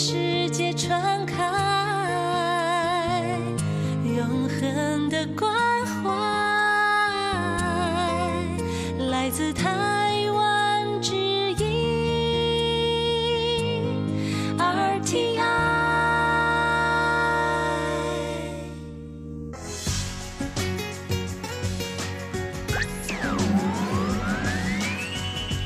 是。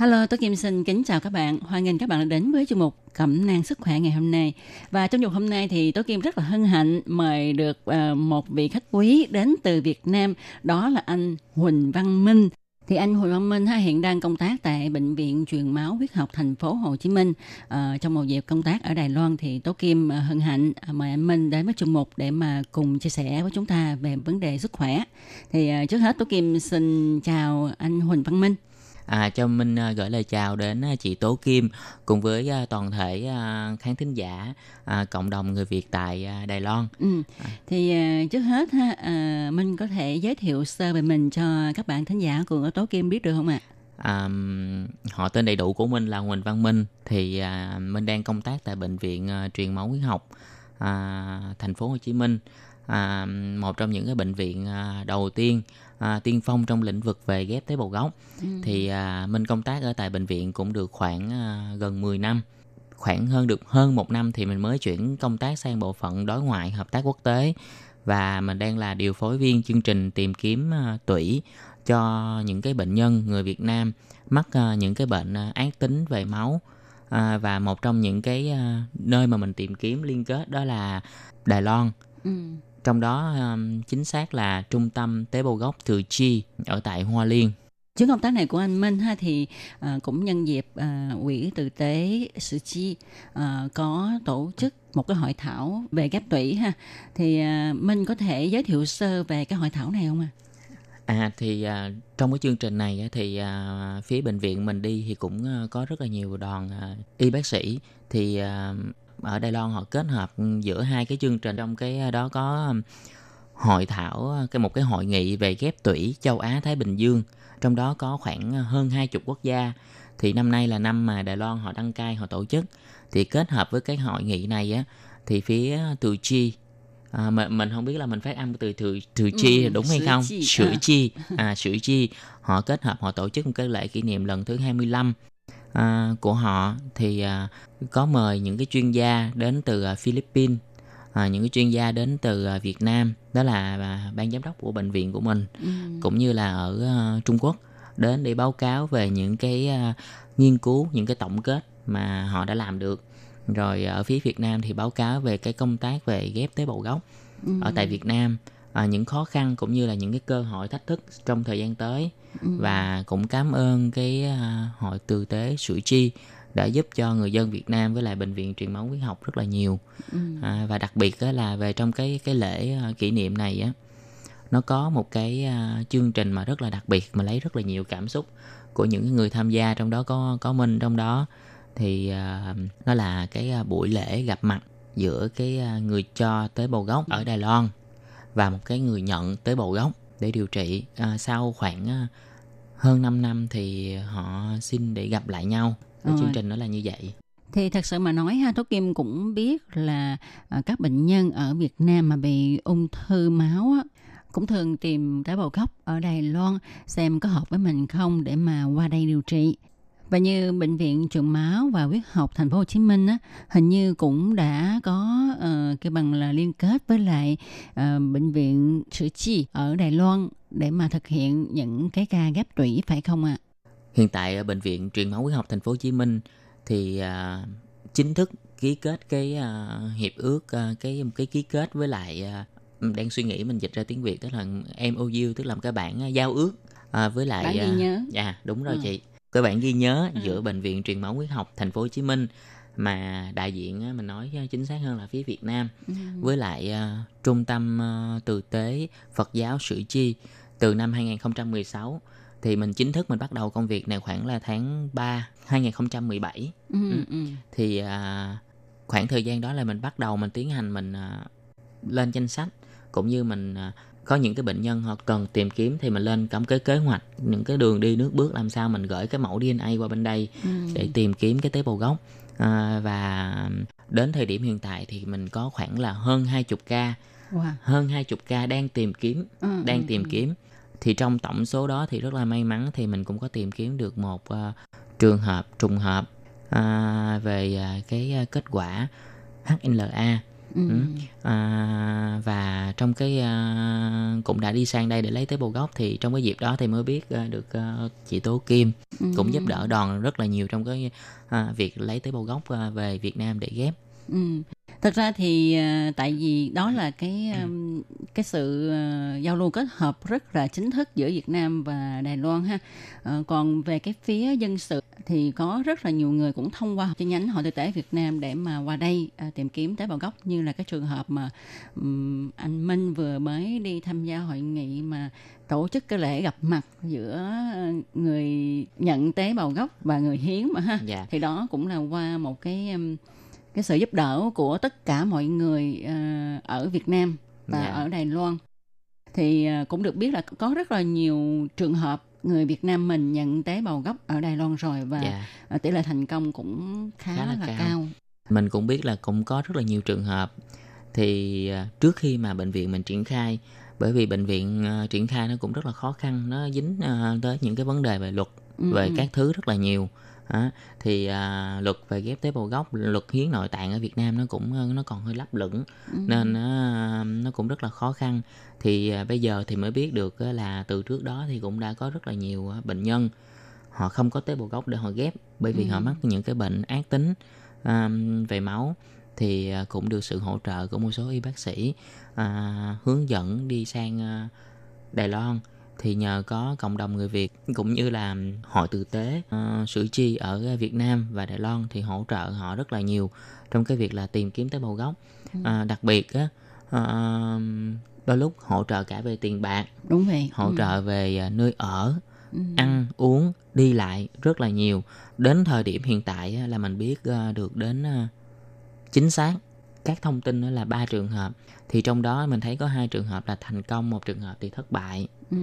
Hello, tôi Kim xin kính chào các bạn. Hoan nghênh các bạn đã đến với chương mục Cẩm nang sức khỏe ngày hôm nay. Và trong chương hôm nay thì tôi Kim rất là hân hạnh mời được ờ, một vị khách quý đến từ Việt Nam, đó là anh Huỳnh Văn Minh. Thì anh Huỳnh Văn Minh ha, hiện đang công tác tại bệnh viện truyền máu huyết học thành phố Hồ Chí Minh. À, trong một dịp công tác ở Đài Loan thì Tố Kim ờ, hân hạnh mời anh Minh đến với chương mục để mà cùng chia sẻ với chúng ta về vấn đề sức khỏe. Thì trước hết Tố Kim xin chào anh Huỳnh Văn Minh. À, cho Minh à, gửi lời chào đến à, chị Tố Kim cùng với à, toàn thể à, khán thính giả à, cộng đồng người Việt tại à, Đài Loan. Ừ. Thì à, trước hết ha, à, Minh có thể giới thiệu sơ về mình cho các bạn thính giả của Tố Kim biết được không ạ? À, họ tên đầy đủ của Minh là Huỳnh Văn Minh thì à, Minh đang công tác tại bệnh viện à, truyền máu huyết học à, thành phố Hồ Chí Minh. À, một trong những cái bệnh viện à, đầu tiên à, tiên phong trong lĩnh vực về ghép tế bào gốc. Thì à, Minh công tác ở tại bệnh viện cũng được khoảng à, gần 10 năm. Khoảng hơn được hơn một năm thì mình mới chuyển công tác sang bộ phận đối ngoại hợp tác quốc tế. Và mình đang là điều phối viên chương trình tìm kiếm à, tủy cho những cái bệnh nhân người Việt Nam mắc à, những cái bệnh à, ác tính về máu à, và một trong những cái à, nơi mà mình tìm kiếm liên kết đó là Đài Loan Ừ. trong đó um, chính xác là trung tâm tế bào gốc Từ Chi ở tại Hoa Liên Chuyến công tác này của anh Minh ha thì à, cũng nhân dịp à, quỹ tử tế Sử Chi à, có tổ chức một cái hội thảo về ghép tủy ha thì à, Minh có thể giới thiệu sơ về cái hội thảo này không ạ? À à thì à, trong cái chương trình này á, thì à, phía bệnh viện mình đi thì cũng à, có rất là nhiều đoàn à, y bác sĩ. Thì à, ở Đài Loan họ kết hợp giữa hai cái chương trình. Trong cái à, đó có à, hội thảo à, cái một cái hội nghị về ghép tủy châu Á Thái Bình Dương. Trong đó có khoảng hơn 20 quốc gia. Thì năm nay là năm mà Đài Loan họ đăng cai họ tổ chức. Thì kết hợp với cái hội nghị này á thì phía Từ Chi À, mình, mình không biết là mình phát âm từ từ từ chi Ừ, đúng hay không? Chi, sử à. chi. À sử chi. Họ kết hợp họ tổ chức một cái lễ kỷ niệm lần thứ 25 à, của họ. Thì à, có mời những cái chuyên gia đến từ à, Philippines à, những cái chuyên gia đến từ à, Việt Nam đó là à, ban giám đốc của bệnh viện của mình Ừ. cũng như là ở à, Trung Quốc đến để báo cáo về những cái à, nghiên cứu những cái tổng kết mà họ đã làm được rồi ở phía Việt Nam thì báo cáo về cái công tác về ghép tế bào gốc Ừ. ở tại Việt Nam à, những khó khăn cũng như là những cái cơ hội thách thức trong thời gian tới Ừ. và cũng cảm ơn cái à, hội tư tế Sủi Chi đã giúp cho người dân Việt Nam với lại bệnh viện truyền máu huyết học rất là nhiều Ừ. à, và đặc biệt á là về trong cái cái lễ à, kỷ niệm này á nó có một cái à, chương trình mà rất là đặc biệt mà lấy rất là nhiều cảm xúc của những người tham gia trong đó có có mình trong đó thì à, nó là cái à, buổi lễ gặp mặt giữa cái à, người cho tế bào gốc ở Đài Loan và một cái người nhận tế bào gốc để điều trị. À, sau khoảng hơn 5 năm thì họ xin để gặp lại nhau. Cái chương trình nó là như vậy. Thì thật sự mà nói ha, Tố Kim cũng biết là các bệnh nhân ở Việt Nam mà bị ung thư máu á, cũng thường tìm tế bào gốc ở Đài Loan xem có hợp với mình không để mà qua đây điều trị. Và như bệnh viện truyền máu và huyết học thành phố Hồ Chí Minh á, hình như cũng đã có ờ, cái bằng là liên kết với lại ờ, bệnh viện Sử Chi ở Đài Loan để mà thực hiện những cái ca ghép tủy phải không ạ? hiện tại ở bệnh viện truyền máu huyết học thành phố Hồ Chí Minh thì à, chính thức ký kết cái à, hiệp ước à, cái cái ký kết với lại à, đang suy nghĩ mình dịch ra tiếng Việt tức là MOU tức là một cái bản à, giao ước à, với lại Bản ghi nhớ. à đúng rồi Ừ. chị cái bản ghi nhớ Ừ. giữa bệnh viện truyền máu huyết học thành phố Hồ Chí Minh mà đại diện mình nói chính xác hơn là phía Việt Nam Ừ. với lại à, trung tâm à, từ tế Phật giáo Sử Chi từ năm 2016 thì mình chính thức mình bắt đầu công việc này khoảng là tháng 3 2017 Ừ. Ừ. thì à, khoảng thời gian đó là mình bắt đầu mình tiến hành mình à, lên danh sách cũng như mình à, có những cái bệnh nhân họ cần tìm kiếm thì mình lên một cái kế hoạch những cái đường đi nước bước làm sao mình gửi cái mẫu DNA qua bên đây Ừ. để tìm kiếm cái tế bào gốc à, và đến thời điểm hiện tại thì mình có khoảng là hơn 20 ca Wow. hơn 20 ca đang tìm kiếm Ừ, đang ừ, tìm ừ. kiếm thì trong tổng số đó thì rất là may mắn thì mình cũng có tìm kiếm được một à, trường hợp trùng hợp à, về à, cái à, kết quả HLA Ừ. Ừ. à, và trong cái à, cũng đã đi sang đây để lấy tế bào gốc thì trong cái dịp đó thì mới biết à, được à, chị Tố Kim Ừ. cũng giúp đỡ đoàn rất là nhiều trong cái à, việc lấy tế bào gốc à, về Việt Nam để ghép Ừ. Thật ra thì à, tại vì đó là cái um, cái sự à, giao lưu kết hợp rất là chính thức giữa Việt Nam và Đài Loan ha. Ờ, còn về cái phía dân sự thì có rất là nhiều người cũng thông qua chi nhánh hội thực tế Việt Nam để mà qua đây à, tìm kiếm tế bào gốc. Như là cái trường hợp mà anh Minh vừa mới đi tham gia hội nghị mà tổ chức cái lễ gặp mặt giữa ờ, người nhận tế bào gốc và người hiến mà ha. Dạ. Thì đó cũng là qua một cái um, cái sự giúp đỡ của tất cả mọi người ờ, ở Việt Nam và Dạ. ở Đài Loan thì ờ, cũng được biết là có rất là nhiều trường hợp người Việt Nam mình nhận tế bào gốc ở Đài Loan rồi và dạ ờ, tỷ lệ thành công cũng khá, Khá là là, cao. cao. mình cũng biết là cũng có rất là nhiều trường hợp thì trước khi mà bệnh viện mình triển khai bởi vì bệnh viện triển khai nó cũng rất là khó khăn nó dính tới những cái vấn đề về luật Ừ, về ừ. các thứ rất là nhiều Đó. thì à, luật về ghép tế bào gốc luật hiến nội tạng ở Việt Nam nó cũng ờ, nó còn hơi lấp lửng Ừ. nên nó nó cũng rất là khó khăn thì à, bây giờ thì mới biết được á là từ trước đó thì cũng đã có rất là nhiều bệnh nhân họ không có tế bào gốc để họ ghép bởi vì Ừ. họ mắc những cái bệnh ác tính à, về máu thì à, cũng được sự hỗ trợ của một số y bác sĩ à, hướng dẫn đi sang à, Đài Loan thì nhờ có cộng đồng người Việt cũng như là hội tử tế uh, sử chi ở Việt Nam và Đài Loan thì hỗ trợ họ rất là nhiều trong cái việc là tìm kiếm tế bào gốc. À, đặc biệt á à, đôi lúc hỗ trợ cả về tiền bạc đúng vậy. hỗ Ừ. trợ về à, nơi ở Ừ. ăn uống đi lại rất là nhiều. Đến thời điểm hiện tại là mình biết được đến chính xác các thông tin là ba trường hợp thì trong đó mình thấy có hai trường hợp là thành công một trường hợp thì thất bại Ừ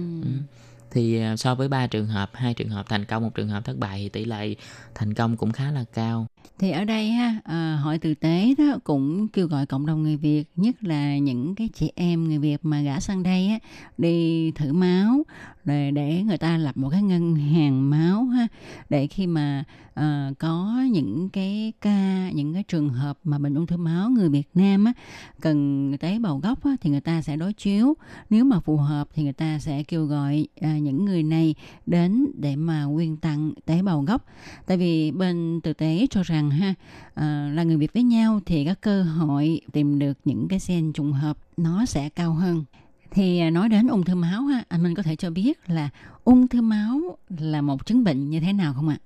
thì à, so với ba trường hợp hai trường hợp thành công một trường hợp thất bại thì tỷ lệ thành công cũng khá là cao. Thì ở đây ha, à, hội tử tế đó cũng kêu gọi cộng đồng người Việt, nhất là những cái chị em người Việt mà gã sang đây á, đi thử máu để để người ta lập một cái ngân hàng máu ha, để khi mà à, có những cái ca, những cái trường hợp mà bệnh ung thư máu người Việt Nam á, cần tế bào gốc á, thì người ta sẽ đối chiếu, nếu mà phù hợp thì người ta sẽ kêu gọi à, những người này đến để mà quyên tặng tế bào gốc. Tại vì bên thực tế cho rằng ha à, là người việt với nhau thì các cơ hội tìm được những cái gen trùng hợp nó sẽ cao hơn. Thì à, nói đến ung thư máu ha anh minh có thể cho biết là ung thư máu là một chứng bệnh như thế nào không ạ?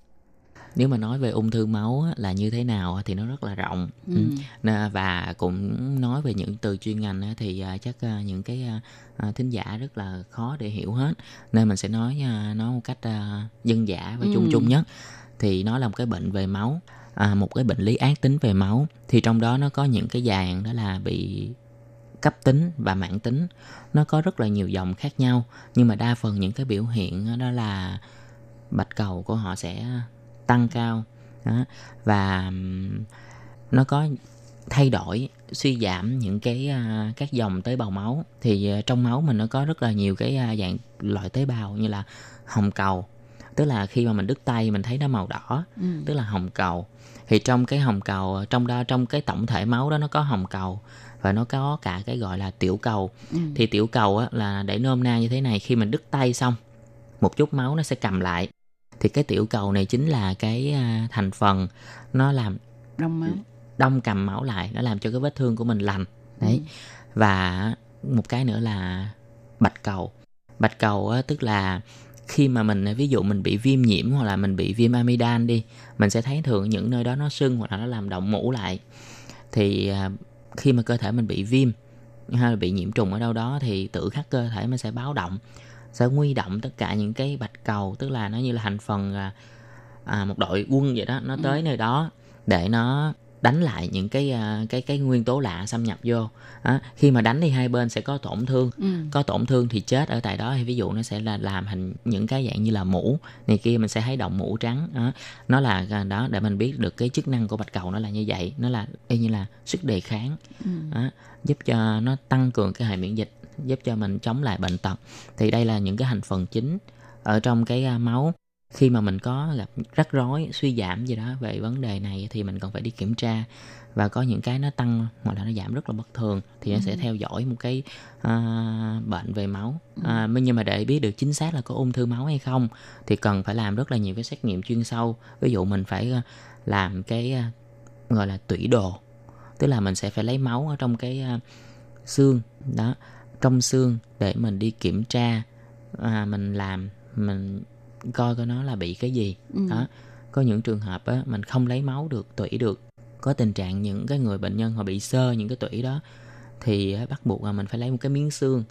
Nếu mà nói về ung thư máu là như thế nào thì nó rất là rộng Ừ. Ừ. Và cũng nói về những từ chuyên ngành thì à, chắc à, những cái à, thính giả rất là khó để hiểu hết nên mình sẽ nói nó một cách dân dã và chung Ừ. chung nhất thì nó là một cái bệnh về máu à, một cái bệnh lý ác tính về máu thì trong đó nó có những cái dạng đó là bị cấp tính và mãn tính nó có rất là nhiều dòng khác nhau nhưng mà đa phần những cái biểu hiện đó là bạch cầu của họ sẽ tăng cao đó. và nó có thay đổi suy giảm những cái à, các dòng tế bào máu thì à, trong máu mình nó có rất là nhiều cái à, dạng loại tế bào như là hồng cầu tức là khi mà mình đứt tay mình thấy nó màu đỏ ừ. tức là hồng cầu thì trong cái hồng cầu trong đó trong cái tổng thể máu đó nó có hồng cầu và nó có cả cái gọi là tiểu cầu Ừ. thì tiểu cầu á, là để nôm na như thế này khi mình đứt tay xong một chút máu nó sẽ cầm lại thì cái tiểu cầu này chính là cái à, thành phần nó làm đông máu. Đông cầm máu lại nó làm cho cái vết thương của mình lành. Đấy. Ừ. và một cái nữa là bạch cầu. Bạch cầu á, tức là khi mà mình ví dụ mình bị viêm nhiễm hoặc là mình bị viêm amidan đi mình sẽ thấy thường những nơi đó nó sưng hoặc là nó làm động mũ lại. Thì à, khi mà cơ thể mình bị viêm hay là bị nhiễm trùng ở đâu đó thì tự khắc cơ thể mình sẽ báo động sẽ nguy động tất cả những cái bạch cầu tức là nó như là thành phần à, à, một đội quân vậy đó nó tới ừ. nơi đó để nó đánh lại những cái à, cái cái nguyên tố lạ xâm nhập vô à, khi mà đánh thì hai bên sẽ có tổn thương ừ. có tổn thương thì chết ở tại đó thì ví dụ nó sẽ là làm thành những cái dạng như là mũ này kia mình sẽ thấy động mũ trắng à, nó là à, đó để mình biết được cái chức năng của bạch cầu nó là như vậy nó là y như là sức đề kháng ừ. à, giúp cho nó tăng cường cái hệ miễn dịch giúp cho mình chống lại bệnh tật. Thì đây là những cái thành phần chính ở trong cái uh, máu. Khi mà mình có gặp rắc rối suy giảm gì đó về vấn đề này thì mình cần phải đi kiểm tra và có những cái nó tăng hoặc là nó giảm rất là bất thường thì ừ. nó sẽ ừ. theo dõi một cái uh, bệnh về máu. Uh, nhưng mà để biết được chính xác là có ung thư máu hay không thì cần phải làm rất là nhiều cái xét nghiệm chuyên sâu. Ví dụ mình phải uh, làm cái uh, gọi là tủy đồ tức là mình sẽ phải lấy máu ở trong cái uh, xương đó trong xương để mình đi kiểm tra à, mình làm mình coi coi nó là bị cái gì. Ừ. đó. Có những trường hợp á mình không lấy máu được tủy được. Có tình trạng những cái người bệnh nhân họ bị sơ những cái tủy đó thì bắt buộc là mình phải lấy một cái miếng xương.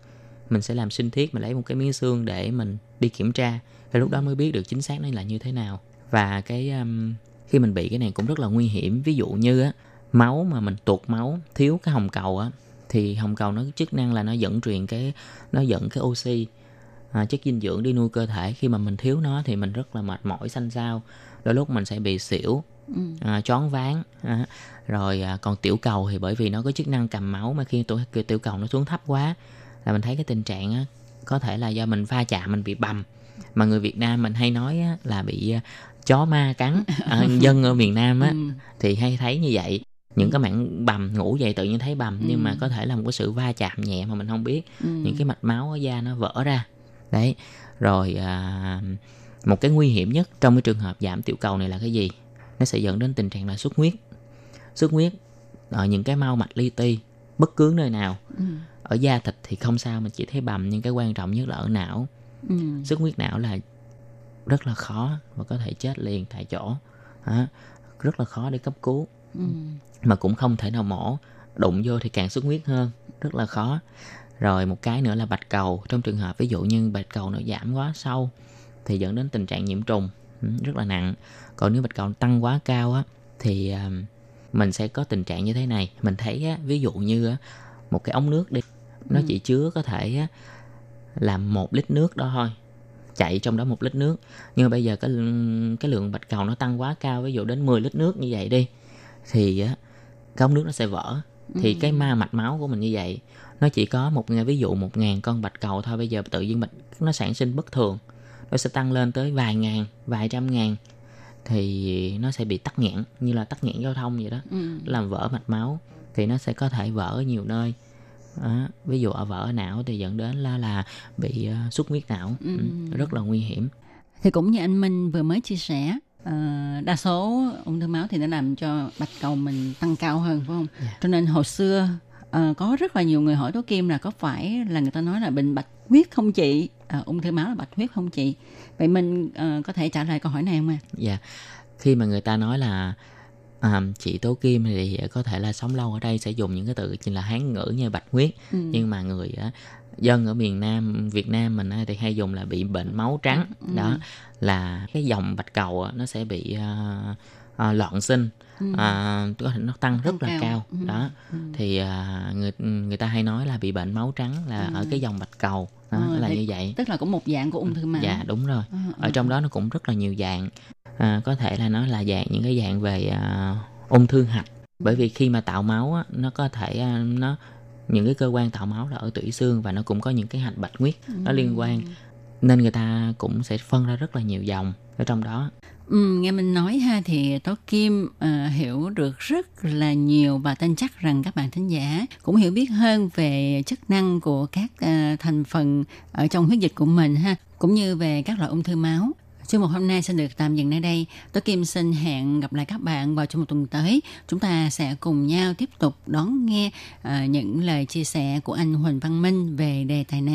Mình sẽ làm sinh thiết mình lấy một cái miếng xương để mình đi kiểm tra. Thì lúc đó mới biết được chính xác nó là như thế nào. Và cái um, khi mình bị cái này cũng rất là nguy hiểm. Ví dụ như á máu mà mình tuột máu thiếu cái hồng cầu á thì hồng cầu nó chức năng là nó dẫn truyền cái nó dẫn cái oxy à, chất dinh dưỡng đi nuôi cơ thể. Khi mà mình thiếu nó thì mình rất là mệt mỏi xanh xao. Đôi lúc mình sẽ bị xỉu ừ. à, chón váng à, rồi à, còn tiểu cầu thì bởi vì nó có chức năng cầm máu mà khi tuổi tiểu cầu nó xuống thấp quá là mình thấy cái tình trạng á, có thể là do mình va chạm mình bị bầm. Mà người Việt Nam mình hay nói á, là bị à, chó ma cắn à, dân ở miền Nam á ừ. thì hay thấy như vậy những cái mảng bầm ngủ dậy tự nhiên thấy bầm ừ. nhưng mà có thể là một cái sự va chạm nhẹ mà mình không biết. Ừ. những cái mạch máu ở da nó vỡ ra. Đấy. Rồi à, một cái nguy hiểm nhất trong cái trường hợp giảm tiểu cầu này là cái gì? Nó sẽ dẫn đến tình trạng là xuất huyết. Xuất huyết ở những cái mau mạch li ti bất cứ nơi nào ừ. ở da thịt thì không sao mình chỉ thấy bầm nhưng cái quan trọng nhất là ở não. Ừ. xuất huyết não là rất là khó và có thể chết liền tại chỗ. À, rất là khó để cấp cứu ừ. mà cũng không thể nào mổ đụng vô thì càng xuất huyết hơn rất là khó. Rồi một cái nữa là bạch cầu. Trong trường hợp ví dụ như bạch cầu nó giảm quá sâu thì dẫn đến tình trạng nhiễm trùng ừ, rất là nặng. Còn nếu bạch cầu tăng quá cao á thì mình sẽ có tình trạng như thế này. Mình thấy á, ví dụ như một cái ống nước đi nó ừ. chỉ chứa có thể á, làm một lít nước đó thôi chạy trong đó một lít nước. Nhưng mà bây giờ cái cái lượng bạch cầu nó tăng quá cao ví dụ đến 10 lít nước như vậy đi thì á, cái ống nước nó sẽ vỡ thì ừ. cái ma mạch máu của mình như vậy nó chỉ có một ví dụ một ngàn con bạch cầu thôi bây giờ tự nhiên bạch nó sản sinh bất thường nó sẽ tăng lên tới vài ngàn vài trăm ngàn thì nó sẽ bị tắc nghẽn như là tắc nghẽn giao thông vậy đó ừ. làm vỡ mạch máu thì nó sẽ có thể vỡ ở nhiều nơi đó. ví dụ ở vỡ ở não thì dẫn đến là là bị uh, xuất huyết não ừ. Ừ, rất là nguy hiểm thì cũng như anh Minh vừa mới chia sẻ uh, đa số ung thư máu thì nó làm cho bạch cầu mình tăng cao hơn phải không? Yeah. Dạ. Cho nên hồi xưa uh, có rất là nhiều người hỏi Tố Kim là có phải là người ta nói là bệnh bạch huyết không chị? Uh, ung thư máu là bạch huyết không chị? Vậy mình uh, có thể trả lời câu hỏi này không ạ? Dạ. Yeah. Khi mà người ta nói là um, chị Tố Kim thì có thể là sống lâu ở đây sẽ dùng những cái từ như là hán ngữ như bạch huyết ừ. nhưng mà người dân ở miền Nam Việt Nam mình thì hay dùng là bị bệnh máu trắng ừ. đó là cái dòng bạch cầu nó sẽ bị uh, uh, loạn sinh ừ. uh, nó tăng rất tăng là cao, cao. Ừ. đó ừ. thì uh, người người ta hay nói là bị bệnh máu trắng là ừ. ở cái dòng bạch cầu đó ừ, là như vậy tức là cũng một dạng của ung thư máu dạ đúng rồi ừ, ở trong đó nó cũng rất là nhiều dạng à, có thể là nó là dạng những cái dạng về uh, ung thư hạch bởi vì khi mà tạo máu á, nó có thể uh, nó những cái cơ quan tạo máu là ở tủy xương và nó cũng có những cái hạch bạch huyết ừ. nó liên quan nên người ta cũng sẽ phân ra rất là nhiều dòng ở trong đó Ừ, nghe mình nói ha thì Tố Kim uh, hiểu được rất là nhiều và tin chắc rằng các bạn thính giả cũng hiểu biết hơn về chức năng của các uh, thành phần ở trong huyết dịch của mình ha cũng như về các loại ung thư máu. Chương mục hôm nay xin được tạm dừng nơi đây. tôi Kim xin hẹn gặp lại các bạn vào trong một tuần tới. Chúng ta sẽ cùng nhau tiếp tục đón nghe uh, những lời chia sẻ của anh Huỳnh Văn Minh về đề tài này.